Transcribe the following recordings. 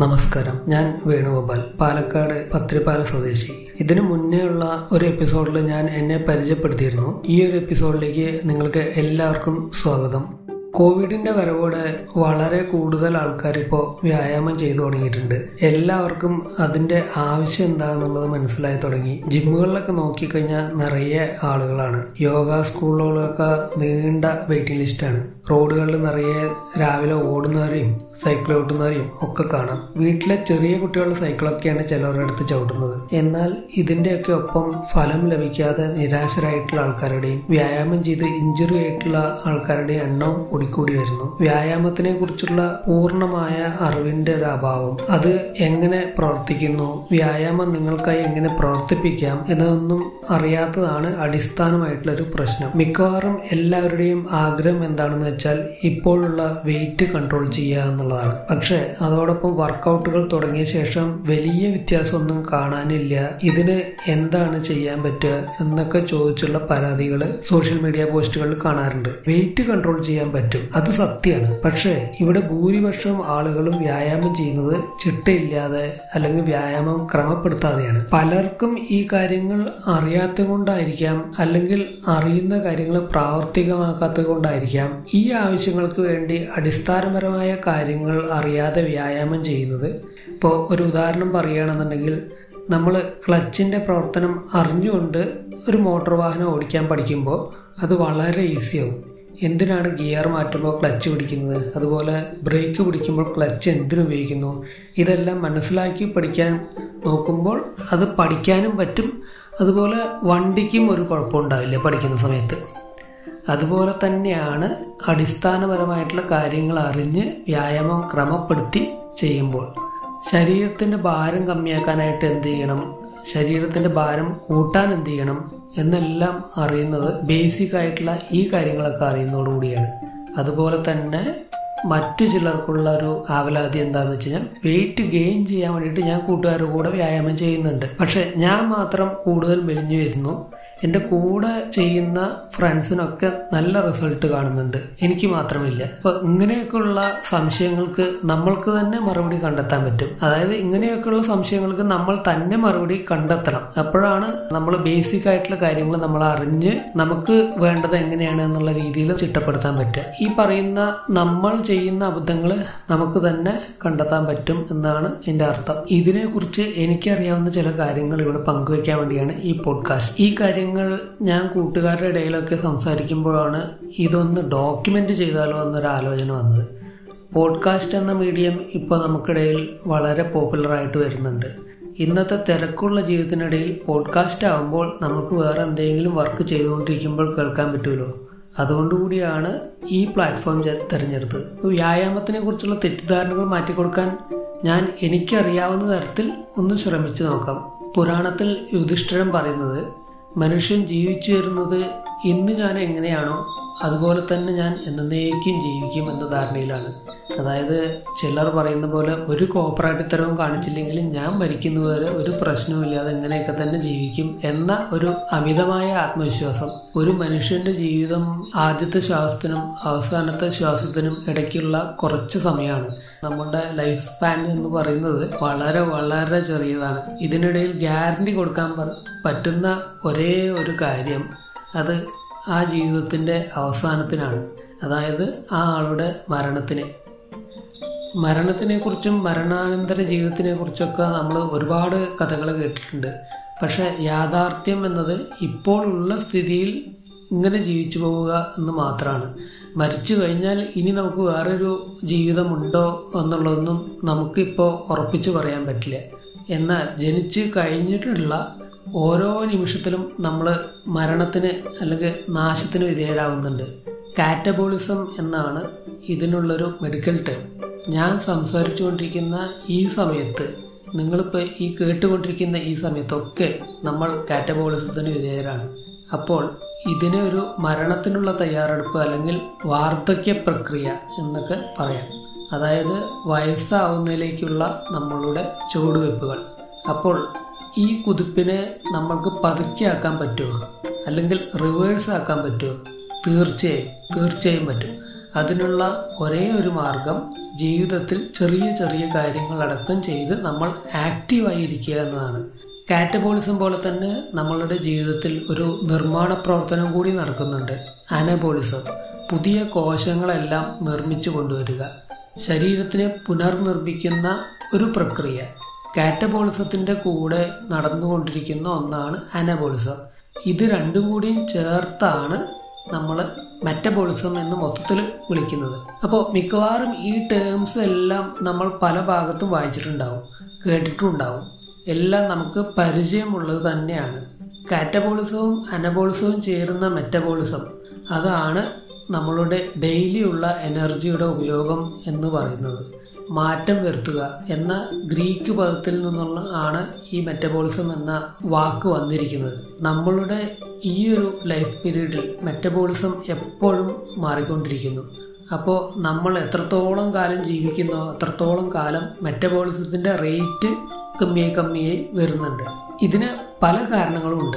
നമസ്കാരം. ഞാൻ വേണുഗോപാൽ പാലക്കാട് പത്രിപ്പാല സ്വദേശി. ഇതിനു മുന്നേ ഉള്ള ഒരു എപ്പിസോഡിൽ ഞാൻ എന്നെ പരിചയപ്പെടുത്തിയിരുന്നു. ഈ ഒരു എപ്പിസോഡിലേക്ക് നിങ്ങൾക്ക് എല്ലാവർക്കും സ്വാഗതം. കോവിഡിന്റെ വരവോടെ വളരെ കൂടുതൽ ആൾക്കാർ ഇപ്പോൾ വ്യായാമം ചെയ്തു തുടങ്ങിയിട്ടുണ്ട്. എല്ലാവർക്കും അതിന്റെ ആവശ്യം എന്താണെന്നുള്ളത് മനസ്സിലായി തുടങ്ങി. ജിമ്മുകളിലൊക്കെ നോക്കിക്കഴിഞ്ഞാൽ നിറയെ ആളുകളാണ്. യോഗ സ്കൂളുകളൊക്കെ നീണ്ട വെയിറ്റിംഗ് ലിസ്റ്റാണ് റോഡുകളിൽ നിറയെ രാവിലെ ഓടുന്നവരെയും സൈക്കിൾ ചവിട്ടുന്നവരെയും ഒക്കെ കാണാം. വീട്ടിലെ ചെറിയ കുട്ടികളുടെ സൈക്കിളൊക്കെയാണ് ചിലവരുടെ അടുത്ത് ചവിട്ടുന്നത്. എന്നാൽ ഇതിന്റെയൊക്കെ ഒപ്പം ഫലം ലഭിക്കാതെ നിരാശരായിട്ടുള്ള ആൾക്കാരുടെയും വ്യായാമം ചെയ്ത് ഇഞ്ചുറി ആയിട്ടുള്ള ആൾക്കാരുടെയും എണ്ണം കൂടിക്കൂടി വരുന്നു വ്യായാമത്തിനെ കുറിച്ചുള്ള പൂർണമായ അറിവിന്റെ ഒരു അഭാവം. അത് എങ്ങനെ പ്രവർത്തിക്കുന്നു? വ്യായാമം നിങ്ങൾക്കായി എങ്ങനെ പ്രവർത്തിപ്പിക്കാം എന്നതൊന്നും അറിയാത്തതാണ് അടിസ്ഥാനമായിട്ടുള്ള ഒരു പ്രശ്നം. മിക്കവാറും എല്ലാവരുടെയും ആഗ്രഹം എന്താണെന്ന് വെച്ചാൽ ഇപ്പോഴുള്ള വെയിറ്റ് കൺട്രോൾ ചെയ്യുക എന്നുള്ളതാണ് പക്ഷേ അതോടൊപ്പം വർക്കൗട്ടുകൾ തുടങ്ങിയ ശേഷം വലിയ വ്യത്യാസമൊന്നും കാണാനില്ല. ഇതിന് എന്താണ് ചെയ്യാൻ പറ്റുക എന്നൊക്കെ ചോദിച്ചുള്ള പരാതികൾ സോഷ്യൽ മീഡിയ പോസ്റ്റുകളിൽ കാണാറുണ്ട്. വെയിറ്റ് കൺട്രോൾ ചെയ്യാൻ പറ്റും. അത് സത്യമാണ്. പക്ഷേ ഇവിടെ ഭൂരിപക്ഷം ആളുകളും വ്യായാമം ചെയ്യുന്നത് ചിട്ടയില്ലാതെ അല്ലെങ്കിൽ വ്യായാമം ക്രമപ്പെടുത്താതെയാണ്. പലർക്കും ഈ കാര്യങ്ങൾ അറിയാത്തത് കൊണ്ടായിരിക്കാം അല്ലെങ്കിൽ അറിയുന്ന കാര്യങ്ങൾ പ്രാവർത്തികമാക്കാത്തത് കൊണ്ടായിരിക്കാം ഈ ആവശ്യങ്ങൾക്ക് വേണ്ടി അടിസ്ഥാനപരമായ കാര്യങ്ങൾ അറിയാതെ വ്യായാമം ചെയ്യുന്നത്. ഇപ്പോൾ ഒരു ഉദാഹരണം പറയുകയാണെന്നുണ്ടെങ്കിൽ നമ്മൾ ക്ലച്ചിന്റെ പ്രവർത്തനം അറിഞ്ഞുകൊണ്ട് ഒരു മോട്ടോർ വാഹനം ഓടിക്കാൻ പഠിക്കുമ്പോൾ അത് വളരെ ഈസിയാവും. എന്തിനാണ് ഗിയർ മാറ്റുമ്പോൾ ക്ലച്ച് പിടിക്കുന്നത്? അതുപോലെ ബ്രേക്ക് പിടിക്കുമ്പോൾ ക്ലച്ച് എന്തിനുപയോഗിക്കുന്നു ഇതെല്ലാം മനസ്സിലാക്കി പഠിക്കാൻ നോക്കുമ്പോൾ അത് പഠിക്കാനും പറ്റും. അതുപോലെ വണ്ടിക്കും ഒരു കുഴപ്പമുണ്ടാവില്ല പഠിക്കുന്ന സമയത്ത്. അതുപോലെ തന്നെയാണ് അടിസ്ഥാനപരമായിട്ടുള്ള കാര്യങ്ങൾ അറിഞ്ഞ് വ്യായാമം ക്രമപ്പെടുത്തി ചെയ്യുമ്പോൾ. ശരീരത്തിന്റെ ഭാരം കമ്മിയാക്കാനായിട്ട് എന്ത് ചെയ്യണം? ശരീരത്തിന്റെ ഭാരം കൂട്ടാൻ എന്ത് ചെയ്യണം? എന്നെല്ലാം അറിയുന്നത് ബേസിക് ആയിട്ടുള്ള ഈ കാര്യങ്ങളൊക്കെ അറിയുന്നതോടുകൂടിയാണ് അതുപോലെ തന്നെ മറ്റു ചിലർക്കുള്ള ഒരു ആവലാതി എന്താണെന്ന് വെച്ച് കഴിഞ്ഞാൽ വെയിറ്റ് ഗെയിൻ ചെയ്യാൻ വേണ്ടിയിട്ട് ഞാൻ കൂട്ടുകാരുടെ കൂടെ വ്യായാമം ചെയ്യുന്നുണ്ട്. പക്ഷെ ഞാൻ മാത്രം കൂടുതൽ മെലിഞ്ഞു വരുന്നു. എന്റെ കൂടെ ചെയ്യുന്ന ഫ്രണ്ട്സിനൊക്കെ നല്ല റിസൾട്ട് കാണുന്നുണ്ട്. എനിക്ക് മാത്രമില്ല. അപ്പോൾ ഇങ്ങനെയൊക്കെയുള്ള സംശയങ്ങൾക്ക് നമ്മൾക്ക് തന്നെ മറുപടി കണ്ടെത്താൻ പറ്റും. അതായത് ഇങ്ങനെയൊക്കെയുള്ള സംശയങ്ങൾക്ക് നമ്മൾ തന്നെ മറുപടി കണ്ടെത്തണം. അപ്പോഴാണ് നമ്മൾ ബേസിക് ആയിട്ടുള്ള കാര്യങ്ങൾ നമ്മൾ അറിഞ്ഞ് നമുക്ക് വേണ്ടത് എങ്ങനെയാണ് എന്നുള്ള രീതിയിൽ ചിട്ടപ്പെടുത്താൻ പറ്റുക. ഈ പറയുന്ന നമ്മൾ ചെയ്യുന്ന അബദ്ധങ്ങൾ നമുക്ക് തന്നെ കണ്ടെത്താൻ പറ്റും എന്നാണ് എന്റെ അർത്ഥം. ഇതിനെക്കുറിച്ച് എനിക്കറിയാവുന്ന ചില കാര്യങ്ങൾ ഇവിടെ പങ്കുവയ്ക്കാൻ വേണ്ടിയാണ് ഈ പോഡ്കാസ്റ്റ് ഈ കാര്യങ്ങൾ ഞാൻ കൂട്ടുകാരുടെ ഇടയിലൊക്കെ സംസാരിക്കുമ്പോഴാണ് ഇതൊന്ന് ഡോക്യുമെന്റ് ചെയ്താലോ എന്നൊരു ആലോചന വന്നത്. പോഡ്കാസ്റ്റ് എന്ന മീഡിയം ഇപ്പോൾ നമുക്കിടയിൽ വളരെ പോപ്പുലറായിട്ട് വരുന്നുണ്ട്. ഇന്നത്തെ തിരക്കുള്ള ജീവിതത്തിനിടയിൽ പോഡ്കാസ്റ്റ് ആകുമ്പോൾ നമുക്ക് വേറെ എന്തെങ്കിലും വർക്ക് ചെയ്തുകൊണ്ടിരിക്കുമ്പോൾ കേൾക്കാൻ പറ്റുമല്ലോ. അതുകൊണ്ടുകൂടിയാണ് ഈ പ്ലാറ്റ്ഫോം തിരഞ്ഞെടുത്തത്. ഇപ്പോൾ വ്യായാമത്തിനെ കുറിച്ചുള്ള തെറ്റിദ്ധാരണകൾ മാറ്റിക്കൊടുക്കാൻ ഞാൻ എനിക്കറിയാവുന്ന തരത്തിൽ ഒന്ന് ശ്രമിച്ചു നോക്കാം. പുരാണത്തിൽ യുധിഷ്ഠിരം പറയുന്നത് മനുഷ്യൻ ജീവിച്ചു വരുന്നത് ഇന്ന് ഞാൻ എങ്ങനെയാണോ അതുപോലെ തന്നെ ഞാൻ എന്നേക്കും ജീവിക്കും എന്ന ധാരണയിലാണ്. അതായത് ചിലർ പറയുന്ന പോലെ ഒരു കോപ്പറേറ്റിത്തരവും കാണിച്ചില്ലെങ്കിൽ ഞാൻ മരിക്കുന്നവരെ ഒരു പ്രശ്നവുമില്ലാതെ എങ്ങനെയൊക്കെ തന്നെ ജീവിക്കും എന്ന ഒരു അമിതമായ ആത്മവിശ്വാസം ഒരു മനുഷ്യന്റെ ജീവിതം ആദ്യത്തെ ശ്വാസത്തിനും അവസാനത്തെ ശ്വാസത്തിനും ഇടയ്ക്കുള്ള കുറച്ച് സമയമാണ്. നമ്മുടെ ലൈഫ് സ്പാൻ എന്ന് പറയുന്നത് വളരെ വളരെ ചെറിയതാണ്. ഇതിനിടയിൽ ഗ്യാരണ്ടി കൊടുക്കാൻ പറ്റുന്ന ഒരേ ഒരു കാര്യം അത് ആ ജീവിതത്തിന്റെ അവസാനത്തിനാണ്. അതായത് ആ ആളുടെ മരണത്തിന്. മരണത്തിനെക്കുറിച്ചും മരണാനന്തര ജീവിതത്തിനെ കുറിച്ചൊക്കെ നമ്മൾ ഒരുപാട് കഥകൾ കേട്ടിട്ടുണ്ട്. പക്ഷെ യാഥാർത്ഥ്യം എന്നത് ഇപ്പോഴുള്ള സ്ഥിതിയിൽ ഇങ്ങനെ ജീവിച്ചു പോവുക എന്ന് മാത്രമാണ് മരിച്ചു കഴിഞ്ഞാൽ ഇനി നമുക്ക് വേറൊരു ജീവിതമുണ്ടോ എന്നുള്ളതൊന്നും നമുക്കിപ്പോൾ ഉറപ്പിച്ചു പറയാൻ പറ്റില്ല. എന്നാൽ ജനിച്ച് കഴിഞ്ഞിട്ടുള്ള ഓരോ നിമിഷത്തിലും നമ്മൾ മരണത്തിന് അല്ലെങ്കിൽ നാശത്തിന് വിധേയരാകുന്നുണ്ട്. കാറ്റബോളിസം എന്നാണ് ഇതിനുള്ളൊരു മെഡിക്കൽ ടേം ഞാൻ സംസാരിച്ചുകൊണ്ടിരിക്കുന്ന ഈ സമയത്ത് നിങ്ങളിപ്പോൾ ഈ കേട്ടുകൊണ്ടിരിക്കുന്ന ഈ സമയത്തൊക്കെ നമ്മൾ കാറ്റബോളിസത്തിന് വിധേയരാണ്. അപ്പോൾ ഇതിനെ ഒരു മരണത്തിനുള്ള തയ്യാറെടുപ്പ് അല്ലെങ്കിൽ വാർദ്ധക്യ പ്രക്രിയ എന്നൊക്കെ പറയാം. അതായത് വയസ്സാവുന്നതിലേക്കുള്ള നമ്മളുടെ ചുവടുവയ്പ്പുകൾ. അപ്പോൾ ഈ കുതിപ്പിനെ നമ്മൾക്ക് പതുക്കിയാക്കാൻ പറ്റുമോ? അല്ലെങ്കിൽ റിവേഴ്സ് ആക്കാൻ പറ്റുമോ? തീർച്ചയായും തീർച്ചയായും പറ്റും. അതിനുള്ള ഒരേ ഒരു മാർഗം ജീവിതത്തിൽ ചെറിയ ചെറിയ കാര്യങ്ങളടക്കം ചെയ്ത് നമ്മൾ ആക്റ്റീവായി ഇരിക്കുക എന്നതാണ്. കാറ്റബോളിസം പോലെ തന്നെ നമ്മളുടെ ജീവിതത്തിൽ ഒരു നിർമ്മാണ പ്രവർത്തനം കൂടി നടക്കുന്നുണ്ട്. അനബോളിസം പുതിയ കോശങ്ങളെല്ലാം നിർമ്മിച്ചു കൊണ്ടുവരിക. ശരീരത്തിനെ പുനർനിർമ്മിക്കുന്ന ഒരു പ്രക്രിയ. കാറ്റബോളിസത്തിന്റെ കൂടെ നടന്നുകൊണ്ടിരിക്കുന്ന ഒന്നാണ് അനബോളിസം. ഇത് രണ്ടും കൂടിയും ചേർത്താണ് നമ്മൾ മെറ്റബോളിസം എന്ന് മൊത്തത്തിൽ വിളിക്കുന്നത്. അപ്പോൾ മിക്കവാറും ഈ ടേംസ് എല്ലാം നമ്മൾ പല ഭാഗത്തും വായിച്ചിട്ടുണ്ടാവും കേട്ടിട്ടുണ്ടാവും. എല്ലാം നമുക്ക് പരിചയമുള്ളത് തന്നെയാണ്. കാറ്റബോളിസവും അനബോളിസവും ചേരുന്ന മെറ്റബോളിസം അതാണ് നമ്മളുടെ ഡെയിലിയുള്ള എനർജിയുടെ ഉപയോഗം എന്ന് പറയുന്നത്. മാറ്റം വരുത്തുക എന്ന ഗ്രീക്ക് പദത്തിൽ നിന്നുള്ള ആണ് ഈ മെറ്റബോളിസം എന്ന വാക്ക് വന്നിരിക്കുന്നത്. നമ്മളുടെ ഈ ഒരു ലൈഫ് പീരീഡിൽ മെറ്റബോളിസം എപ്പോഴും മാറിക്കൊണ്ടിരിക്കുന്നു. അപ്പോൾ നമ്മൾ എത്രത്തോളം കാലം ജീവിക്കുന്നോ അത്രത്തോളം കാലം മെറ്റബോളിസത്തിന്റെ റേറ്റ് കമ്മിയായി കമ്മിയായി വരുന്നുണ്ട്. ഇതിന് പല കാരണങ്ങളുമുണ്ട്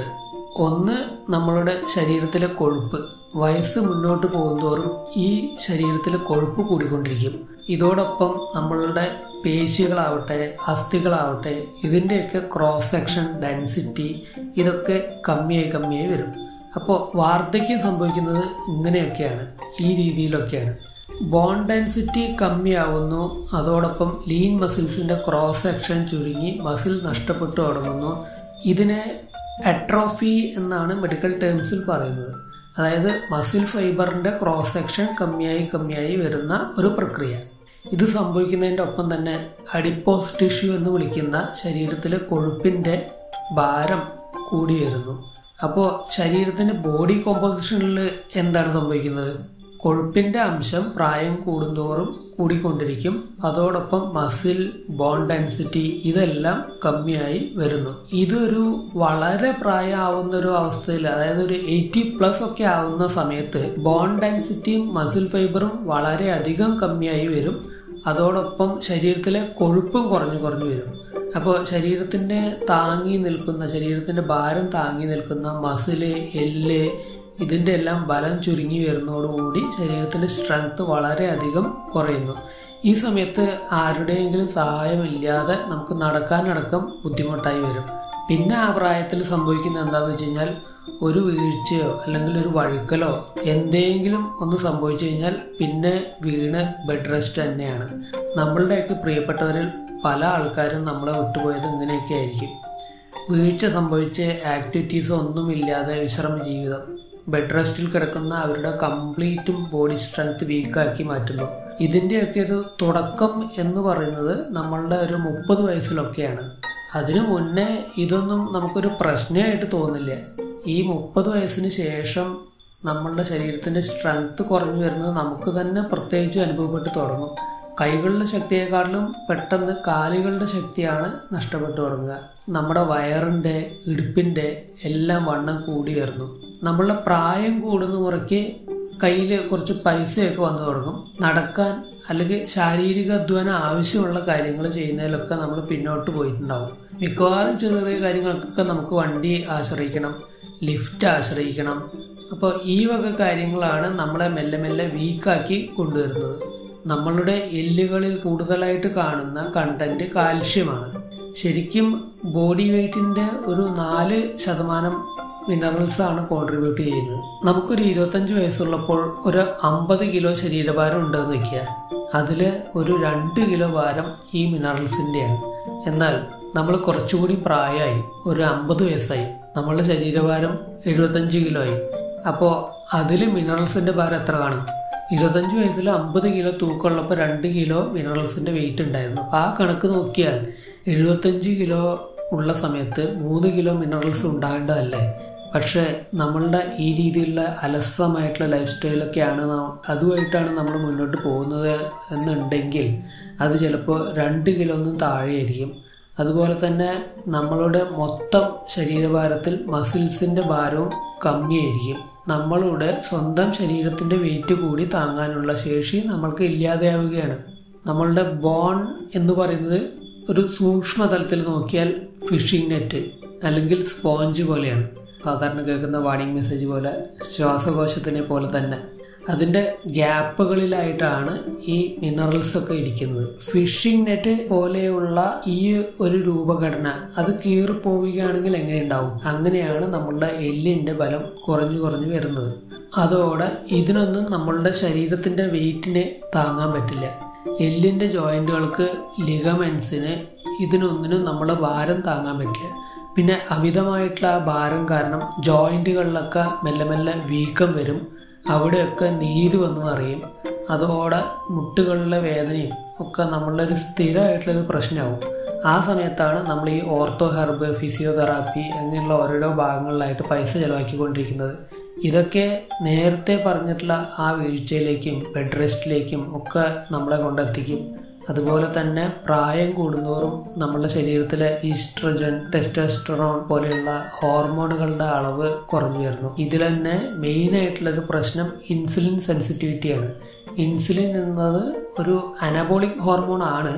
ഒന്ന് നമ്മളുടെ ശരീരത്തിലെ കൊഴുപ്പ്. വയസ്സ് മുന്നോട്ട് പോകുന്തോറും ഈ ശരീരത്തിൽ കൊഴുപ്പ് കൂടിക്കൊണ്ടിരിക്കും. ഇതോടൊപ്പം നമ്മളുടെ പേശികളാവട്ടെ അസ്ഥികളാവട്ടെ ഇതിന്റെയൊക്കെ ക്രോസ് സെക്ഷൻ ഡെൻസിറ്റി ഇതൊക്കെ കമ്മിയായി കമ്മിയായി വരും. അപ്പോൾ വാർദ്ധക്യം സംഭവിക്കുന്നത് ഇങ്ങനെയൊക്കെയാണ് ഈ രീതിയിലൊക്കെയാണ്. ബോൺ ഡെൻസിറ്റി കമ്മിയാവുന്നു അതോടൊപ്പം ലീൻ മസിൽസിന്റെ ക്രോസ് സെക്ഷൻ ചുരുങ്ങി മസിൽ നഷ്ടപ്പെട്ടു തുടങ്ങുന്നു. ഇതിനെ അട്രോഫി എന്നാണ് മെഡിക്കൽ ടേംസിൽ പറയുന്നത്. അതായത് മസിൽ ഫൈബറിന്റെ ക്രോസ് സെക്ഷൻ കമ്മിയായി കമ്മിയായി വരുന്ന ഒരു പ്രക്രിയ. ഇത് സംഭവിക്കുന്നതിന്റെ ഒപ്പം തന്നെ അഡിപ്പോസ് ടിഷ്യൂ എന്ന് വിളിക്കുന്ന ശരീരത്തിലെ കൊഴുപ്പിന്റെ ഭാരം കൂടി വരുന്നു. അപ്പോൾ ശരീരത്തിന്റെ ബോഡി കോമ്പോസിഷനിൽ എന്താണ് സംഭവിക്കുന്നത്? കൊഴുപ്പിന്റെ അംശം പ്രായം കൂടുന്തോറും കൂടിക്കൊണ്ടിരിക്കും. അതോടൊപ്പം മസിൽ ബോൺ ഡെൻസിറ്റി ഇതെല്ലാം കമ്മിയായി വരുന്നു. ഇതൊരു വളരെ പ്രായമാവുന്ന ഒരു അവസ്ഥയിൽ അതായത് ഒരു എയ്റ്റി പ്ലസ് ഒക്കെ ആവുന്ന സമയത്ത് ബോൺ ഡെൻസിറ്റിയും മസിൽ ഫൈബറും വളരെ അധികം കമ്മിയായി വരും. അതോടൊപ്പം ശരീരത്തിലെ കൊഴുപ്പും കുറഞ്ഞു കുറഞ്ഞു വരും. അപ്പോൾ ശരീരത്തിന്റെ താങ്ങി നിൽക്കുന്ന ശരീരത്തിന്റെ ഭാരം താങ്ങി നിൽക്കുന്ന മസിൽ എല്ല് ഇതിന്റെ എല്ലാം ബലം ചുരുങ്ങി വരുന്നതോടുകൂടി ശരീരത്തിന്റെ സ്ട്രെങ്ത് വളരെയധികം കുറയുന്നു. ഈ സമയത്ത് ആരുടെയെങ്കിലും സഹായമില്ലാതെ നമുക്ക് നടക്കാനടക്കം ബുദ്ധിമുട്ടായി വരും. പിന്നെ ആ പ്രായത്തിൽ സംഭവിക്കുന്നത് എന്താണെന്ന് വെച്ച് കഴിഞ്ഞാൽ ഒരു വീഴ്ചയോ അല്ലെങ്കിൽ ഒരു വഴുക്കലോ എന്തെങ്കിലും ഒന്ന് സംഭവിച്ചു കഴിഞ്ഞാൽ പിന്നെ വീണ് ബെഡ് റെസ്റ്റ് തന്നെയാണ്. നമ്മളുടെയൊക്കെ പ്രിയപ്പെട്ടവരിൽ പല ആൾക്കാരും നമ്മളെ വിട്ടുപോയത് ഇങ്ങനെയൊക്കെ ആയിരിക്കും. വീഴ്ച സംഭവിച്ച് ആക്ടിവിറ്റീസ് ഒന്നുമില്ലാതെ വിശ്രമ ജീവിതം ബെഡ് റെസ്റ്റിൽ കിടക്കുന്ന അവരുടെ കംപ്ലീറ്റും ബോഡി സ്ട്രെങ്ത് വീക്കാക്കി മാറ്റുന്നു. ഇതിന്റെയൊക്കെ ഒരു തുടക്കം എന്ന് പറയുന്നത് നമ്മളുടെ ഒരു മുപ്പത് വയസ്സിലൊക്കെയാണ്. അതിനു മുന്നേ ഇതൊന്നും നമുക്കൊരു പ്രശ്നമായിട്ട് തോന്നില്ല. ഈ മുപ്പത് വയസ്സിന് ശേഷം നമ്മളുടെ ശരീരത്തിന്റെ സ്ട്രെങ്ത് കുറഞ്ഞു വരുന്നത് നമുക്ക് തന്നെ പ്രത്യേകിച്ച് അനുഭവപ്പെട്ട് തുടങ്ങും. കൈകളുടെ ശക്തിയെക്കാട്ടിലും പെട്ടെന്ന് കാലുകളുടെ ശക്തിയാണ് നഷ്ടപ്പെട്ടു തുടങ്ങുക. നമ്മുടെ വയറിന്റെ ഇടുപ്പിന്റെ എല്ലാം വണ്ണം കൂടി വരുന്നു നമ്മളുടെ പ്രായം കൂടുന്ന മുറയ്ക്ക് കയ്യിൽ കുറച്ച് പൈസയൊക്കെ വന്നു തുടങ്ങും. നടക്കാൻ അല്ലെങ്കിൽ ശാരീരിക അധ്വാനം ആവശ്യമുള്ള കാര്യങ്ങൾ ചെയ്യുന്നതിലൊക്കെ നമ്മൾ പിന്നോട്ട് പോയിട്ടുണ്ടാവും. മിക്കവാറും ചെറിയ ചെറിയ കാര്യങ്ങൾക്കൊക്കെ നമുക്ക് വണ്ടി ആശ്രയിക്കണം ലിഫ്റ്റ് ആശ്രയിക്കണം. അപ്പോൾ ഈ വക കാര്യങ്ങളാണ് നമ്മളെ മെല്ലെ മെല്ലെ വീക്കാക്കി കൊണ്ടുവരുന്നത്. നമ്മളുടെ എല്ലുകളിൽ കൂടുതലായിട്ട് കാണുന്ന കണ്ടന്റ് കാൽഷ്യമാണ്. ശരിക്കും ബോഡി വെയ്റ്റിന്റെ ഒരു നാല് ശതമാനം മിനറൽസ് ആണ് കോൺട്രിബ്യൂട്ട് ചെയ്യുന്നത്. നമുക്കൊരു ഇരുപത്തഞ്ച് വയസ്സുള്ളപ്പോൾ ഒരു അമ്പത് കിലോ ശരീരഭാരം ഉണ്ടെന്ന് വയ്ക്കുക അതിൽ ഒരു രണ്ട് കിലോ ഭാരം ഈ മിനറൽസിന്റെയാണ് എന്നാൽ നമ്മൾ കുറച്ചുകൂടി പ്രായമായി ഒരു അമ്പത് വയസ്സായി നമ്മളുടെ ശരീരഭാരം എഴുപത്തഞ്ച് കിലോ ആയി. അപ്പോൾ അതിൽ മിനറൽസിന്റെ ഭാരം എത്ര കാണും? ഇരുപത്തഞ്ച് വയസ്സിൽ അമ്പത് കിലോ തൂക്കമുള്ളപ്പോൾ രണ്ട് കിലോ മിനറൽസിന്റെ വെയിറ്റ് ഉണ്ടായിരുന്നു. അപ്പോൾ ആ കണക്ക് നോക്കിയാൽ എഴുപത്തഞ്ച് കിലോ ഉള്ള സമയത്ത് മൂന്ന് കിലോ മിനറൽസ് ഉണ്ടാകേണ്ടതല്ലേ? പക്ഷേ നമ്മളുടെ ഈ രീതിയിലുള്ള അലസമായിട്ടുള്ള ലൈഫ് സ്റ്റൈലൊക്കെയാണ് അതുമായിട്ടാണ് നമ്മൾ മുന്നോട്ട് പോകുന്നത് എന്നുണ്ടെങ്കിൽ അത് ചിലപ്പോൾ രണ്ട് കിലോ ഒന്നും താഴെയായിരിക്കും. അതുപോലെ തന്നെ നമ്മളുടെ മൊത്തം ശരീരഭാരത്തിൽ മസിൽസിന്റെ ഭാരവും കമ്മിയായിരിക്കും. നമ്മളുടെ സ്വന്തം ശരീരത്തിന്റെ വെയിറ്റ് കൂടി താങ്ങാനുള്ള ശേഷി നമ്മൾക്ക് ഇല്ലാതെയാവുകയാണ്. നമ്മളുടെ ബോൺ എന്ന് പറയുന്നത് ഒരു സൂക്ഷ്മതലത്തിൽ നോക്കിയാൽ ഫിഷിംഗ് നെറ്റ് അല്ലെങ്കിൽ സ്പോഞ്ച് പോലെയാണ്. സാധാരണ കേൾക്കുന്ന വാണിംഗ് മെസ്സേജ് പോലെ ശ്വാസകോശത്തിനെ പോലെ തന്നെ. അതിന്റെ ഗ്യാപ്പുകളിലായിട്ടാണ് ഈ മിനറൽസ് ഒക്കെ ഇരിക്കുന്നത്. ഫിഷിംഗ് നെറ്റ് പോലെയുള്ള ഈ ഒരു രൂപഘടന അത് കീറിപ്പോവുകയാണെങ്കിൽ എങ്ങനെയുണ്ടാവും? അങ്ങനെയാണ് നമ്മളുടെ എല്ലിന്റെ ബലം കുറഞ്ഞു കുറഞ്ഞു വരുന്നത്. അതോടെ ഇതിനൊന്നും നമ്മളുടെ ശരീരത്തിന്റെ വെയിറ്റിനെ താങ്ങാൻ പറ്റില്ല. എല്ലിന്റെ ജോയിന്റുകൾക്ക് ലിഗമെൻസിന് ഇതിനൊന്നിനും നമ്മളെ ഭാരം താങ്ങാൻ പറ്റില്ല. പിന്നെ അമിതമായിട്ടുള്ള ഭാരം കാരണം ജോയിന്റുകളിലൊക്കെ മെല്ലെ മെല്ലെ വീക്കം വരും. അവിടെയൊക്കെ നീര് വന്ന് നിറയും. അതോടെ മുട്ടുകളിലെ വേദനയും ഒക്കെ നമ്മളുടെ ഒരു സ്ഥിരമായിട്ടുള്ളൊരു പ്രശ്നമാവും. ആ സമയത്താണ് നമ്മൾ ഈ ഓർത്തോ ഹെർബ് ഫിസിയോതെറാപ്പി അങ്ങനെയുള്ള ഓരോരോ ഭാഗങ്ങളിലായിട്ട് പൈസ ചെലവാക്കിക്കൊണ്ടിരിക്കുന്നത്. ഇതൊക്കെ നേരത്തെ പറഞ്ഞിട്ടുള്ള ആ വീഴ്ചയിലേക്കും ബെഡ് റെസ്റ്റിലേക്കും ഒക്കെ നമ്മളെ കൊണ്ടെത്തിക്കും. അതുപോലെ തന്നെ പ്രായം കൂടുന്തോറും നമ്മുടെ ശരീരത്തിലെ ഈസ്ട്രജൻ ടെസ്റ്റോസ്റ്ററോൺ പോലെയുള്ള ഹോർമോണുകളുടെ അളവ് കുറഞ്ഞു വരുന്നു. ഇതിൽ തന്നെ മെയിൻ ആയിട്ടുള്ളൊരു പ്രശ്നം ഇൻസുലിൻ സെൻസിറ്റിവിറ്റിയാണ് ഇൻസുലിൻ എന്നത് ഒരു അനബോളിക് ഹോർമോൺ ആണ്.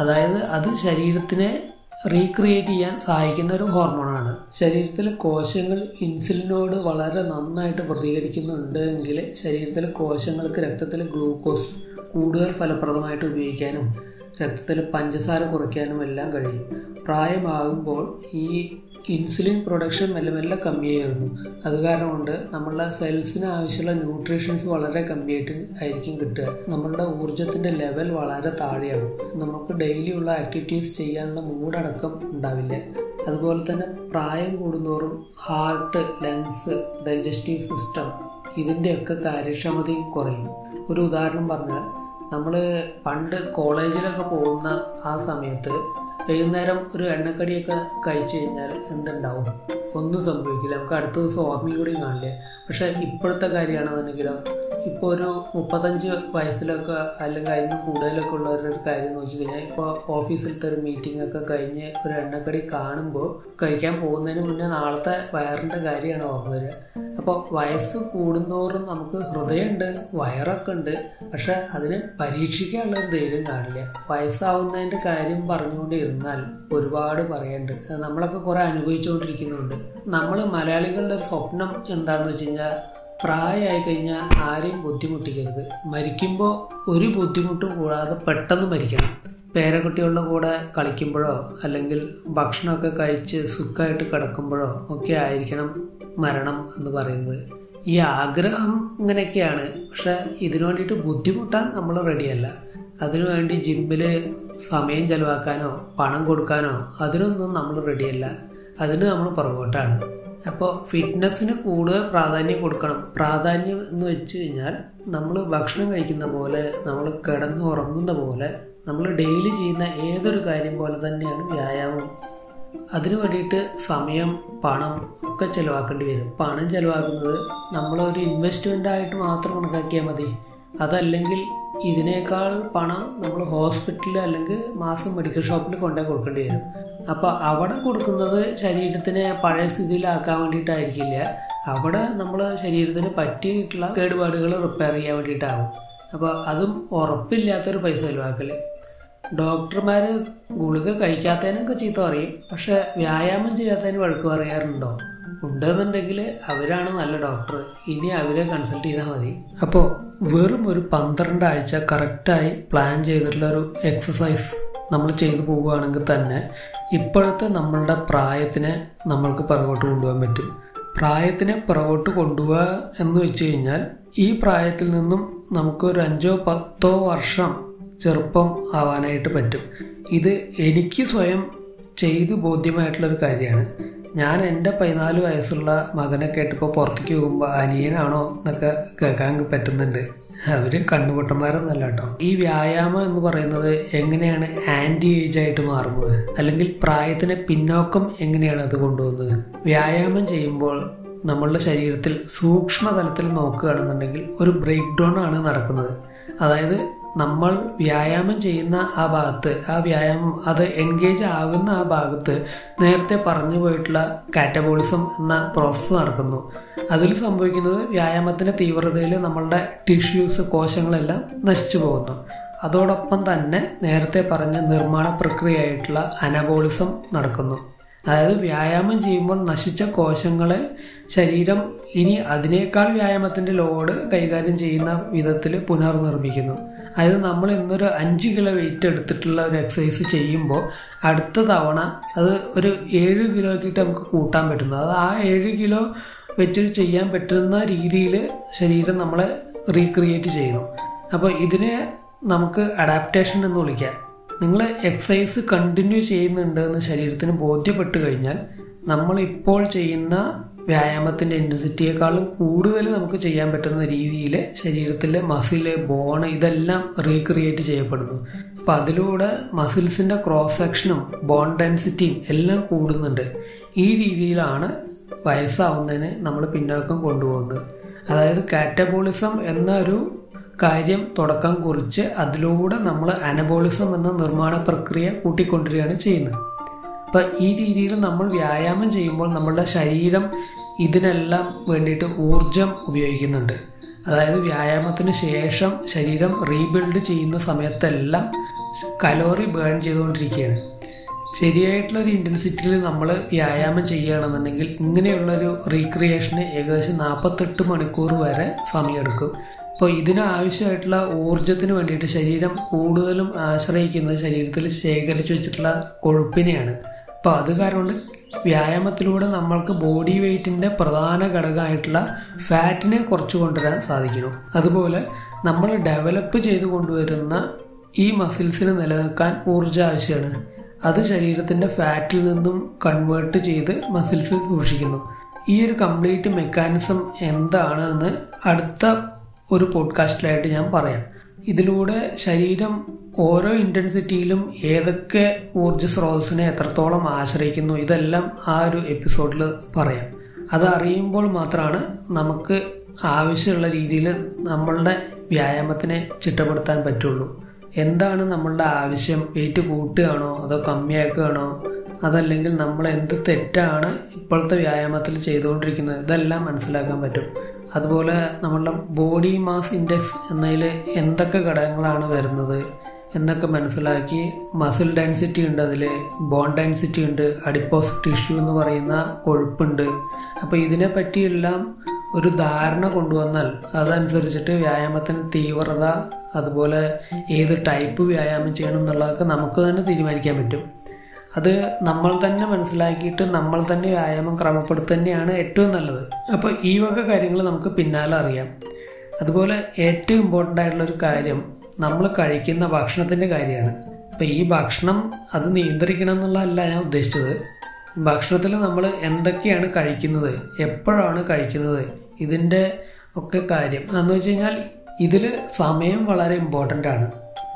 അതായത് അത് ശരീരത്തിനെ റീക്രിയേറ്റ് ചെയ്യാൻ സഹായിക്കുന്ന ഒരു ഹോർമോണാണ് ശരീരത്തിലെ കോശങ്ങൾ ഇൻസുലിനോട് വളരെ നന്നായിട്ട് പ്രതികരിക്കുന്നുണ്ട് എങ്കിൽ ശരീരത്തിലെ കോശങ്ങൾക്ക് രക്തത്തിലെ ഗ്ലൂക്കോസ് കൂടുതൽ ഫലപ്രദമായിട്ട് ഉപയോഗിക്കാനും രക്തത്തിൽ പഞ്ചസാര കുറയ്ക്കാനും എല്ലാം കഴിയും. പ്രായമാകുമ്പോൾ ഈ ഇൻസുലിൻ പ്രൊഡക്ഷൻ മെല്ലെ മെല്ലെ കമ്മിയായി വരുന്നു അത് കാരണം കൊണ്ട് നമ്മളുടെ സെൽസിന് ആവശ്യമുള്ള ന്യൂട്രീഷൻസ് വളരെ കമ്മിയായിട്ട് ആയിരിക്കും കിട്ടുക. നമ്മളുടെ ഊർജത്തിന്റെ ലെവൽ വളരെ താഴെയാകും. നമുക്ക് ഡെയിലി ഉള്ള ആക്ടിവിറ്റീസ് ചെയ്യാനുള്ള മൂടടക്കം ഉണ്ടാവില്ല. അതുപോലെ തന്നെ പ്രായം കൂടുന്തോറും ഹാർട്ട് ലങ്സ് ഡൈജസ്റ്റീവ് സിസ്റ്റം ഇതിന്റെയൊക്കെ കാര്യക്ഷമതയും കുറയും. ഒരു ഉദാഹരണം പറഞ്ഞാൽ നമ്മൾ പണ്ട് കോളേജിലൊക്കെ പോകുന്ന ആ സമയത്ത് വൈകുന്നേരം ഒരു എണ്ണക്കടിയൊക്കെ കഴിച്ചു കഴിഞ്ഞാൽ എന്തുണ്ടാവും? ഒന്നും സംഭവിക്കില്ല. നമുക്ക് അടുത്ത ദിവസം ഓർമ്മയും കൂടി കാണില്ല? പക്ഷെ ഇപ്പോഴത്തെ കാര്യമാണെന്നുണ്ടെങ്കിലോ ഇപ്പോൾ ഒരു മുപ്പത്തഞ്ച് വയസ്സിലൊക്കെ അല്ലെങ്കിൽ അതിന് കൂടുതലൊക്കെ ഉള്ളവരുടെ ഒരു കാര്യം നോക്കിക്കഴിഞ്ഞാൽ ഇപ്പോൾ ഓഫീസിലത്തെ ഒരു മീറ്റിംഗ് ഒക്കെ കഴിഞ്ഞ് ഒരു എണ്ണക്കടി കാണുമ്പോൾ കഴിക്കാൻ പോകുന്നതിന് മുന്നേ നാളത്തെ വയറിന്റെ കാര്യമാണ് ഓർമ്മ വരിക. അപ്പോൾ വയസ്സ് കൂടുന്തോറും നമുക്ക് ഹൃദയമുണ്ട് വയറൊക്കെ ഉണ്ട് പക്ഷെ അതിന് പരീക്ഷിക്കാനുള്ള ഒരു ധൈര്യം കാണില്ല. വയസ്സാവുന്നതിന്റെ കാര്യം പറഞ്ഞുകൊണ്ടിരുന്നാൽ ഒരുപാട് പറയണ്ട്. നമ്മളൊക്കെ കുറെ അനുഭവിച്ചുകൊണ്ടിരിക്കുന്നുണ്ട്. നമ്മൾ മലയാളികളുടെ സ്വപ്നം എന്താണെന്ന് വെച്ച് കഴിഞ്ഞാൽ പ്രായമായി കഴിഞ്ഞാൽ ആരെയും ബുദ്ധിമുട്ടിക്കരുത്. മരിക്കുമ്പോൾ ഒരു ബുദ്ധിമുട്ടും കൂടാതെ പെട്ടെന്ന് മരിക്കണം. പേരക്കുട്ടികളുടെ കൂടെ കളിക്കുമ്പോഴോ അല്ലെങ്കിൽ ഭക്ഷണമൊക്കെ കഴിച്ച് സുഖമായിട്ട് കിടക്കുമ്പോഴോ ഒക്കെ ആയിരിക്കണം മരണം എന്ന് പറയുന്നത്. ഈ ആഗ്രഹം ഇങ്ങനെയൊക്കെയാണ്. പക്ഷെ ഇതിനു വേണ്ടിയിട്ട് ബുദ്ധിമുട്ടാൻ നമ്മൾ റെഡിയല്ല. അതിനുവേണ്ടി ജിമ്മിൽ സമയം ചെലവാക്കാനോ പണം കൊടുക്കാനോ അതിനൊന്നും നമ്മൾ റെഡിയല്ല. അതിന് നമ്മൾ പുറകോട്ടാണ്. അപ്പോൾ ഫിറ്റ്നസ്സിന് കൂടുതൽ പ്രാധാന്യം കൊടുക്കണം. പ്രാധാന്യം എന്ന് വെച്ച് കഴിഞ്ഞാൽ നമ്മൾ ഭക്ഷണം കഴിക്കുന്ന പോലെ നമ്മൾ കിടന്ന് ഉറങ്ങുന്ന പോലെ നമ്മൾ ഡെയിലി ചെയ്യുന്ന ഏതൊരു കാര്യം പോലെ തന്നെയാണ് വ്യായാമം. അതിനു വേണ്ടിയിട്ട് സമയം പണം ഒക്കെ ചിലവാക്കേണ്ടി വരും. പണം ചിലവാക്കുന്നത് നമ്മളൊരു ഇൻവെസ്റ്റ്മെന്റ് ആയിട്ട് മാത്രം കണക്കാക്കിയാൽ മതി. അതല്ലെങ്കിൽ ഇതിനേക്കാൾ പണം നമ്മൾ ഹോസ്പിറ്റലിൽ അല്ലെങ്കിൽ മാസം മെഡിക്കൽ ഷോപ്പിൽ കൊണ്ടുപോയി കൊടുക്കേണ്ടി വരും. അപ്പോൾ അവിടെ കൊടുക്കുന്നത് ശരീരത്തിനെ പഴയ സ്ഥിതിയിലാക്കാൻ വേണ്ടിയിട്ടായിരിക്കില്ല. അവിടെ നമ്മൾ ശരീരത്തിന് പറ്റിയിട്ടുള്ള കേടുപാടുകൾ റിപ്പയർ ചെയ്യാൻ വേണ്ടിയിട്ടാവും. അപ്പോൾ അതും ഉറപ്പില്ലാത്തൊരു പൈസ ചിലവാക്കൽ. ഡോക്ടർമാർ ഗുളിക കഴിക്കാത്തതിനൊക്കെ ചീത്ത പറയും. പക്ഷേ വ്യായാമം ചെയ്യാത്തതിന് വഴക്ക് പറയാറുണ്ടോ? ഉണ്ടെന്നുണ്ടെങ്കിൽ അവരാണ് നല്ല ഡോക്ടർ ഇനി അവരെ കൺസൾട്ട് ചെയ്താൽ മതി. അപ്പോൾ വെറും ഒരു പന്ത്രണ്ട് ആഴ്ച കറക്റ്റായി പ്ലാൻ ചെയ്തിട്ടുള്ള ഒരു എക്സസൈസ് നമ്മൾ ചെയ്തു പോവുകയാണെങ്കിൽ തന്നെ ഇപ്പോഴത്തെ നമ്മളുടെ പ്രായത്തിനെ നമ്മൾക്ക് പുറകോട്ട് കൊണ്ടുപോകാൻ പറ്റും. പ്രായത്തിനെ പുറകോട്ട് കൊണ്ടുപോവുക എന്ന് വെച്ച് കഴിഞ്ഞാൽ ഈ പ്രായത്തിൽ നിന്നും നമുക്ക് ഒരു അഞ്ചോ പത്തോ വർഷം ചെറുപ്പം ആവാനായിട്ട് പറ്റും. ഇത് എനിക്ക് സ്വയം ചെയ്ത് ബോധ്യമായിട്ടുള്ളൊരു കാര്യമാണ്. ഞാൻ എന്റെ പതിനാല് വയസ്സുള്ള മകനെ കേട്ടിപ്പോൾ പുറത്തേക്ക് പോകുമ്പോൾ അനിയനാണോ? എന്നൊക്കെ കേൾക്കാൻ പറ്റുന്നുണ്ട്. അവർ കണ്ണുപൊട്ടന്മാരൊന്നല്ല കേട്ടോ. ഈ വ്യായാമം എന്ന് പറയുന്നത് എങ്ങനെയാണ് ആന്റി ഏജ് ആയിട്ട് മാറുന്നത്? അല്ലെങ്കിൽ പ്രായത്തിന് പിന്നോക്കം എങ്ങനെയാണ് അത് കൊണ്ടുപോകുന്നത്? വ്യായാമം ചെയ്യുമ്പോൾ നമ്മളുടെ ശരീരത്തിൽ സൂക്ഷ്മതലത്തിൽ നോക്കുകയാണെന്നുണ്ടെങ്കിൽ ഒരു ബ്രേക്ക് ഡൗൺ ആണ് നടക്കുന്നത്. അതായത് നമ്മൾ വ്യായാമം ചെയ്യുന്ന ആ ഭാഗത്ത് ആ വ്യായാമം അത് എൻഗേജ് ആകുന്ന ആ ഭാഗത്ത് നേരത്തെ പറഞ്ഞു പോയിട്ടുള്ള കാറ്റബോളിസം എന്ന പ്രോസസ്സ് നടക്കുന്നു. അതിൽ സംഭവിക്കുന്നത് വ്യായാമത്തിന്റെ തീവ്രതയിൽ നമ്മളുടെ ടിഷ്യൂസ് കോശങ്ങളെല്ലാം നശിച്ചു പോകുന്നു. അതോടൊപ്പം തന്നെ നേരത്തെ പറഞ്ഞ നിർമ്മാണ പ്രക്രിയയായിട്ടുള്ള അനബോളിസം നടക്കുന്നു. അതായത് വ്യായാമം ചെയ്യുമ്പോൾ നശിച്ച കോശങ്ങളെ ശരീരം ഇനി അതിനേക്കാൾ വ്യായാമത്തിന്റെ ലോഡ് കൈകാര്യം ചെയ്യുന്ന വിധത്തിൽ പുനർനിർമ്മിക്കുന്നു. അതായത് നമ്മൾ ഇന്നൊരു അഞ്ച് കിലോ വെയിറ്റ് എടുത്തിട്ടുള്ള ഒരു എക്സസൈസ് ചെയ്യുമ്പോൾ അടുത്ത തവണ അത് ഒരു ഏഴ് കിലോ ആക്കിയിട്ട് നമുക്ക് കൂട്ടാൻ പറ്റുന്നു അത് ആ ഏഴ് കിലോ വെച്ച് ചെയ്യാൻ പറ്റുന്ന രീതിയിൽ ശരീരം നമ്മൾ റീക്രിയേറ്റ് ചെയ്യണം. അപ്പോൾ ഇതിനെ നമുക്ക് അഡാപ്റ്റേഷൻ എന്ന് വിളിക്കാം. നിങ്ങൾ എക്സസൈസ് കണ്ടിന്യൂ ചെയ്യുന്നുണ്ടെന്ന് ശരീരത്തിന് ബോധ്യപ്പെട്ട് കഴിഞ്ഞാൽ നമ്മൾ ഇപ്പോൾ ചെയ്യുന്ന വ്യായാമത്തിന്റെ ഇന്റൻസിറ്റിയേക്കാളും കൂടുതൽ നമുക്ക് ചെയ്യാൻ പറ്റുന്ന രീതിയിൽ ശരീരത്തിലെ മസിൽ ബോണ് ഇതെല്ലാം റീക്രിയേറ്റ് ചെയ്യപ്പെടുന്നു. അപ്പം അതിലൂടെ മസിൽസിന്റെ ക്രോസ് സെക്ഷനും ബോൺ ഡെൻസിറ്റിയും എല്ലാം കൂടുന്നുണ്ട്. ഈ രീതിയിലാണ് വയസ്സാവുന്നതിന് നമ്മൾ പിന്നോക്കം കൊണ്ടുപോകുന്നത്. അതായത് കാറ്റബോളിസം എന്ന ഒരു കാര്യം തുടക്കം കുറിച്ച് അതിലൂടെ നമ്മൾ അനബോളിസം എന്ന നിർമ്മാണ പ്രക്രിയ കൂട്ടിക്കൊണ്ടിരിക്കുകയാണ് ചെയ്യുന്നത്. അപ്പം ഈ രീതിയിൽ നമ്മൾ വ്യായാമം ചെയ്യുമ്പോൾ നമ്മളുടെ ശരീരം ഇതിനെല്ലാം വേണ്ടിയിട്ട് ഊർജം ഉപയോഗിക്കുന്നുണ്ട്. അതായത് വ്യായാമത്തിന് ശേഷം ശരീരം റീബിൽഡ് ചെയ്യുന്ന സമയത്തെല്ലാം കലോറി ബേൺ ചെയ്തുകൊണ്ടിരിക്കുകയാണ്. ശരിയായിട്ടുള്ള ഒരു ഇന്റൻസിറ്റിയിൽ നമ്മൾ വ്യായാമം ചെയ്യുകയാണെന്നുണ്ടെങ്കിൽ ഇങ്ങനെയുള്ളൊരു റീക്രിയേഷന് ഏകദേശം നാൽപ്പത്തെട്ട് മണിക്കൂർ വരെ സമയമെടുക്കും. അപ്പോൾ ഇതിന് ആവശ്യമായിട്ടുള്ള ഊർജത്തിന് വേണ്ടിയിട്ട് ശരീരം കൂടുതലും ആശ്രയിക്കുന്നത് ശരീരത്തിൽ ശേഖരിച്ചു വെച്ചിട്ടുള്ള കൊഴുപ്പിനെയാണ്. അപ്പോൾ അത് കാരണം വ്യായാമത്തിലൂടെ നമ്മൾക്ക് ബോഡി വെയ്റ്റിന്റെ പ്രധാന ഘടകമായിട്ടുള്ള ഫാറ്റിനെ കുറച്ച് കൊണ്ടുവരാൻ സാധിക്കുന്നു. അതുപോലെ നമ്മൾ ഡെവലപ്പ് ചെയ്ത് കൊണ്ടുവരുന്ന ഈ മസിൽസിന് നിലനിൽക്കാൻ ഊർജം ആവശ്യമാണ്. അത് ശരീരത്തിന്റെ ഫാറ്റിൽ നിന്നും കൺവേർട്ട് ചെയ്ത് മസിൽസിൽ സൂക്ഷിക്കുന്നു. ഈ ഒരു കംപ്ലീറ്റ് മെക്കാനിസം എന്താണ് എന്ന് അടുത്ത ഒരു പോഡ്കാസ്റ്റിലായിട്ട് ഞാൻ പറയാം. ഇതിലൂടെ ശരീരം ഓരോ ഇന്റൻസിറ്റിയിലും ഏതൊക്കെ ഊർജ സ്രോതസ്സിനെ എത്രത്തോളം ആശ്രയിക്കുന്നു ഇതെല്ലാം ആ ഒരു എപ്പിസോഡിൽ പറയാം. അത് അറിയുമ്പോൾ മാത്രമാണ് നമുക്ക് ആവശ്യമുള്ള രീതിയിൽ നമ്മളുടെ വ്യായാമത്തിനെ ചിട്ടപ്പെടുത്താൻ പറ്റുള്ളൂ. എന്താണ് നമ്മളുടെ ആവശ്യം? വെയിറ്റ് കൂട്ടുകയാണോ? അതോ കമ്മിയാക്കുകയാണോ? അതല്ലെങ്കിൽ നമ്മൾ എന്ത് തെറ്റാണ് ഇപ്പോഴത്തെ വ്യായാമത്തിൽ ചെയ്തുകൊണ്ടിരിക്കുന്നത്? ഇതെല്ലാം മനസ്സിലാക്കാൻ പറ്റും. അതുപോലെ നമ്മളുടെ ബോഡി മാസ് ഇൻഡെക്സ് എന്നതിൽ എന്തൊക്കെ ഘടകങ്ങളാണ് വരുന്നത് എന്നൊക്കെ മനസ്സിലാക്കി മസിൽ ഡെൻസിറ്റി ഉണ്ട് അതിൽ ബോൺ ഡെൻസിറ്റി ഉണ്ട് അഡിപ്പോസ് ടിഷ്യൂ എന്ന് പറയുന്ന കൊഴുപ്പുണ്ട്. അപ്പോൾ ഇതിനെ പറ്റിയെല്ലാം ഒരു ധാരണ കൊണ്ടുവന്നാൽ അതനുസരിച്ചിട്ട് വ്യായാമത്തിന് തീവ്രത അതുപോലെ ഏത് ടൈപ്പ് വ്യായാമം ചെയ്യണം എന്നുള്ളതൊക്കെ നമുക്ക് തന്നെ തീരുമാനിക്കാൻ പറ്റും. അത് നമ്മൾ തന്നെ മനസ്സിലാക്കിയിട്ട് നമ്മൾ തന്നെ വ്യായാമം ക്രമപ്പെടുത്തന്നെയാണ് ഏറ്റവും നല്ലത്. അപ്പോൾ ഈ വക കാര്യങ്ങൾ നമുക്ക് പിന്നാലെ അറിയാം. അതുപോലെ ഏറ്റവും ഇമ്പോർട്ടന്റ് ആയിട്ടുള്ള ഒരു കാര്യം നമ്മൾ കഴിക്കുന്ന ഭക്ഷണത്തിന്റെ കാര്യമാണ്. അപ്പോൾ ഈ ഭക്ഷണം അത് നിയന്ത്രിക്കണം എന്നുള്ളതല്ല ഞാൻ ഉദ്ദേശിച്ചത്. ഭക്ഷണത്തിൽ നമ്മൾ എന്തൊക്കെയാണ് കഴിക്കുന്നത് എപ്പോഴാണ് കഴിക്കുന്നത് ഇതിന്റെ ഒക്കെ കാര്യം. എന്ന് വെച്ച് കഴിഞ്ഞാൽ ഇതിൽ സമയം വളരെ ഇമ്പോർട്ടന്റ് ആണ്.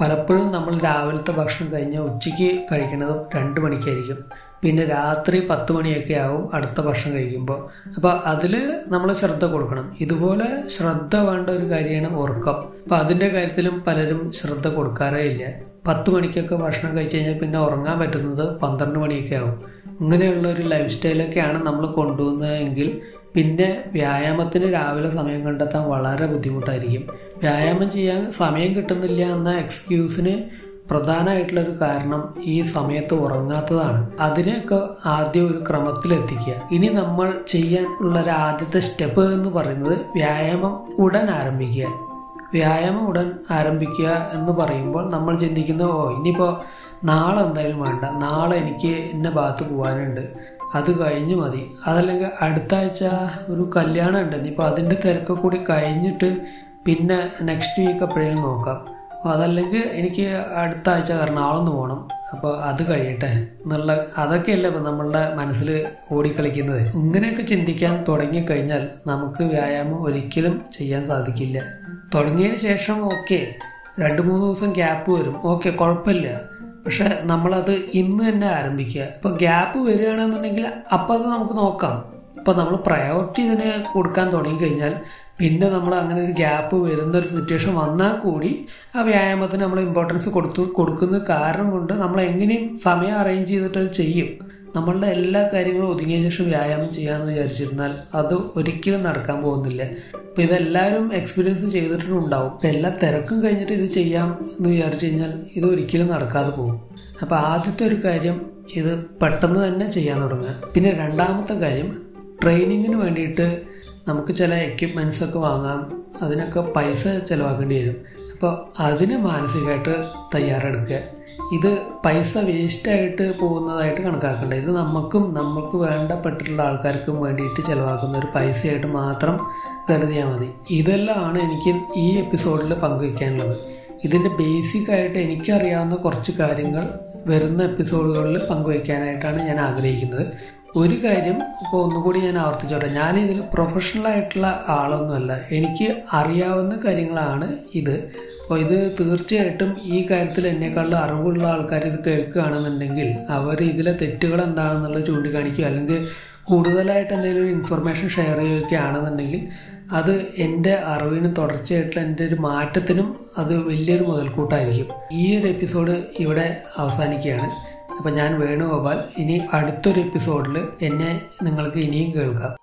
പലപ്പോഴും നമ്മൾ രാവിലത്തെ ഭക്ഷണം കഴിഞ്ഞ് ഉച്ചയ്ക്ക് കഴിക്കുന്നത് രണ്ട് മണിക്കായിരിക്കും. പിന്നെ രാത്രി പത്ത് മണിയൊക്കെ ആവും അടുത്ത ഭക്ഷണം കഴിക്കുമ്പോൾ. അപ്പോൾ അതിൽ നമ്മൾ ശ്രദ്ധ കൊടുക്കണം. ഇതുപോലെ ശ്രദ്ധ വേണ്ട ഒരു കാര്യമാണ് ഉറക്കം. അപ്പോൾ അതിന്റെ കാര്യത്തിലും പലരും ശ്രദ്ധ കൊടുക്കാറേ ഇല്ല. പത്ത് മണിക്കൊക്കെ ഭക്ഷണം കഴിച്ചു കഴിഞ്ഞാൽ പിന്നെ ഉറങ്ങാൻ പറ്റുന്നത് പന്ത്രണ്ട് മണിയൊക്കെ ആവും. ഇങ്ങനെയുള്ള ഒരു ലൈഫ് സ്റ്റൈലൊക്കെയാണ് നമ്മൾ കൊണ്ടുപോകുന്നതെങ്കിൽ പിന്നെ വ്യായാമത്തിന് രാവിലെ സമയം കണ്ടെത്താൻ വളരെ ബുദ്ധിമുട്ടായിരിക്കും. വ്യായാമം ചെയ്യാൻ സമയം കിട്ടുന്നില്ല എന്ന എക്സ്ക്യൂസിന് പ്രധാനമായിട്ടുള്ളൊരു കാരണം ഈ സമയത്ത് ഉറങ്ങാത്തതാണ്. അതിനെയൊക്കെ ആദ്യം ഒരു ക്രമത്തിലെത്തിക്കുക. ഇനി നമ്മൾ ചെയ്യാൻ ഉള്ള ഒരു ആദ്യത്തെ സ്റ്റെപ്പ് എന്ന് പറയുന്നത് വ്യായാമം ഉടൻ ആരംഭിക്കുക. വ്യായാമം ഉടൻ ആരംഭിക്കുക എന്ന് പറയുമ്പോൾ നമ്മൾ ചിന്തിക്കുന്നത് ഓ ഇനിയിപ്പോൾ നാളെ എന്തായാലും വേണ്ട. നാളെ എനിക്ക് എന്നെ ഭാഗത്ത് പോകാനുണ്ട് അത് കഴിഞ്ഞ് മതി. അതല്ലെങ്കിൽ അടുത്ത ആഴ്ച ഒരു കല്യാണം ഉണ്ട്. ഇനിയിപ്പോൾ അതിന്റെ തിരക്ക് കൂടി കഴിഞ്ഞിട്ട് പിന്നെ നെക്സ്റ്റ് വീക്ക് എപ്പോഴേലും നോക്കാം. അതല്ലെങ്കിൽ എനിക്ക് അടുത്ത ആഴ്ച എറണാകുളം പോകണം അപ്പോൾ അത് കഴിയട്ടെ എന്നുള്ള അതൊക്കെയല്ലേ ഇപ്പം നമ്മളുടെ മനസ്സിൽ ഓടിക്കളിക്കുന്നത്. ഇങ്ങനെയൊക്കെ ചിന്തിക്കാൻ തുടങ്ങിക്കഴിഞ്ഞാൽ നമുക്ക് വ്യായാമം ഒരിക്കലും ചെയ്യാൻ സാധിക്കില്ല. തുടങ്ങിയതിന് ശേഷം ഓക്കെ രണ്ട് മൂന്ന് ദിവസം ഗ്യാപ്പ് വരും. ഓക്കെ കുഴപ്പമില്ല. പക്ഷെ നമ്മളത് ഇന്ന് തന്നെ ആരംഭിക്കുക. ഇപ്പൊ ഗ്യാപ്പ് വരികയാണെന്നുണ്ടെങ്കിൽ അപ്പം അത് നമുക്ക് നോക്കാം. ഇപ്പൊ നമ്മൾ പ്രയോറിറ്റി ഇതിന് കൊടുക്കാൻ തുടങ്ങിക്കഴിഞ്ഞാൽ പിന്നെ നമ്മൾ അങ്ങനെ ഒരു ഗ്യാപ്പ് വരുന്ന ഒരു സിറ്റുവേഷൻ വന്നാൽ കൂടി ആ വ്യായാമത്തിന് നമ്മൾ ഇമ്പോർട്ടൻസ് കൊടുത്തു കൊടുക്കുന്ന കാരണം കൊണ്ട് നമ്മൾ എങ്ങനെയും സമയം അറേഞ്ച് ചെയ്തിട്ട് അത് ചെയ്യും. നമ്മളുടെ എല്ലാ കാര്യങ്ങളും ഒതുങ്ങിയ ശേഷം വ്യായാമം ചെയ്യാമെന്ന് വിചാരിച്ചിരുന്നാൽ അത് ഒരിക്കലും നടക്കാൻ പോകുന്നില്ല. അപ്പം ഇതെല്ലാവരും എക്സ്പീരിയൻസ് ചെയ്തിട്ടുണ്ടാവും. അപ്പൊ എല്ലാ തിരക്കും കഴിഞ്ഞിട്ട് ഇത് ചെയ്യാം എന്ന് വിചാരിച്ചു കഴിഞ്ഞാൽ ഇത് ഒരിക്കലും നടക്കാതെ പോകും. അപ്പോൾ ആദ്യത്തെ ഒരു കാര്യം ഇത് പെട്ടെന്ന് തന്നെ ചെയ്യാൻ തുടങ്ങുക. പിന്നെ രണ്ടാമത്തെ കാര്യം ട്രെയിനിങ്ങിന് വേണ്ടിയിട്ട് നമുക്ക് ചില എക്യുപ്മെന്റ്സ് ഒക്കെ വാങ്ങാം. അതിനൊക്കെ പൈസ ചിലവാക്കേണ്ടി വരും. അപ്പോൾ അതിന് മാനസികമായിട്ട് തയ്യാറെടുക്കുക. ഇത് പൈസ വേസ്റ്റായിട്ട് പോകുന്നതായിട്ട് കണക്കാക്കണ്ട. ഇത് നമുക്കും നമുക്ക് വേണ്ടപ്പെട്ടിട്ടുള്ള ആൾക്കാർക്കും വേണ്ടിയിട്ട് ചിലവാക്കുന്ന ഒരു പൈസയായിട്ട് മാത്രം കരുതിയാൽ മതി. ഇതെല്ലാമാണ് എനിക്ക് ഈ എപ്പിസോഡിൽ പങ്കുവയ്ക്കാനുള്ളത് ഇതിന്റെ ബേസിക് ആയിട്ട് എനിക്കറിയാവുന്ന കുറച്ച് കാര്യങ്ങൾ വരുന്ന എപ്പിസോഡുകളിൽ പങ്കുവയ്ക്കാനായിട്ടാണ് ഞാൻ ആഗ്രഹിക്കുന്നത്. ഒരു കാര്യം ഇപ്പോൾ ഒന്നുകൂടി ഞാൻ ആവർത്തിച്ചോട്ടെ. ഞാൻ ഇതിൽ പ്രൊഫഷണൽ ആയിട്ടുള്ള ആളൊന്നുമല്ല. എനിക്ക് അറിയാവുന്ന കാര്യങ്ങളാണ് ഇത്. അപ്പോൾ ഇത് തീർച്ചയായിട്ടും ഈ കാര്യത്തിൽ എന്നെക്കാളും അറിവുള്ള ആൾക്കാർ ഇത് കേൾക്കുകയാണെന്നുണ്ടെങ്കിൽ അവർ ഇതിലെ തെറ്റുകൾ എന്താണെന്നുള്ളത് ചൂണ്ടിക്കാണിക്കുക. അല്ലെങ്കിൽ കൂടുതലായിട്ട് എന്തെങ്കിലും ഇൻഫർമേഷൻ ഷെയർ ചെയ്യുകയാണെന്നുണ്ടെങ്കിൽ അത് എന്റെ അറിവിന് തുടർച്ചയായിട്ടുള്ള എന്റെ ഒരു മാറ്റത്തിനും അത് വലിയൊരു മുതൽക്കൂട്ടായിരിക്കും. ഈ ഒരു എപ്പിസോഡ് ഇവിടെ അവസാനിക്കുകയാണ്. അപ്പം ഞാൻ വേണുഗോപാൽ ഇനി അടുത്തൊരു എപ്പിസോഡിൽ എന്നെ നിങ്ങൾക്ക് ഇനിയും കേൾക്കാം.